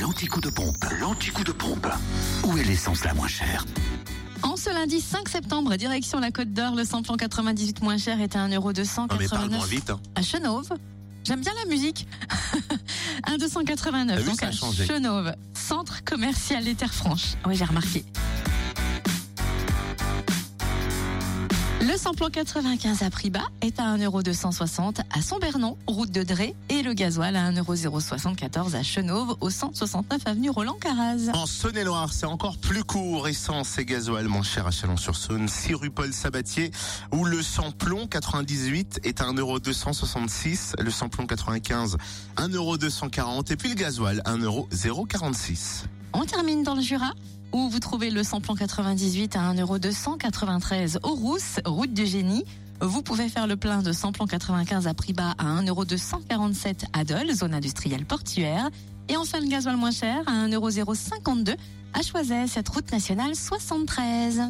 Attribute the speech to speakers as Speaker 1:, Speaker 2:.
Speaker 1: L'anticoup de pompe, l'anticoup de pompe. Où est l'essence la moins chère
Speaker 2: En ce lundi 5 septembre, direction la Côte d'Or, le samplon 98 moins cher était à 1,289€
Speaker 3: Non mais parle moins vite. hein.
Speaker 2: à Chenauve. J'aime bien la musique.
Speaker 3: T'as
Speaker 2: 1,289
Speaker 3: vu,
Speaker 2: donc
Speaker 3: ça a
Speaker 2: à
Speaker 3: changé.
Speaker 2: Chenauve, centre commercial des Terres Franches. Oui, j'ai remarqué. Le samplon 95 à prix bas est à 1,260€ à Sombernon, route de Dré, et le gasoil à 1,074€ à Chenauve, au 169 avenue Roland Caraz.
Speaker 3: En Saône-et-Loire, c'est encore plus court. Essence et gasoil moins cher à Chalon-sur-Saône, 6 rue Paul Sabatier, où le samplon 98 est à 1,266€, le samplon 95 1,240€ et puis le gasoil 1,046€.
Speaker 2: On termine dans le Jura où vous trouvez le samplon 98 à 1,293€ aux Rousses, route du Génie. Vous pouvez faire le plein de samplon 95 à prix bas à 1,247€ à Dole, zone industrielle portuaire. Et enfin le gasoil moins cher à 1,052€ à Choiset, cette route nationale 73.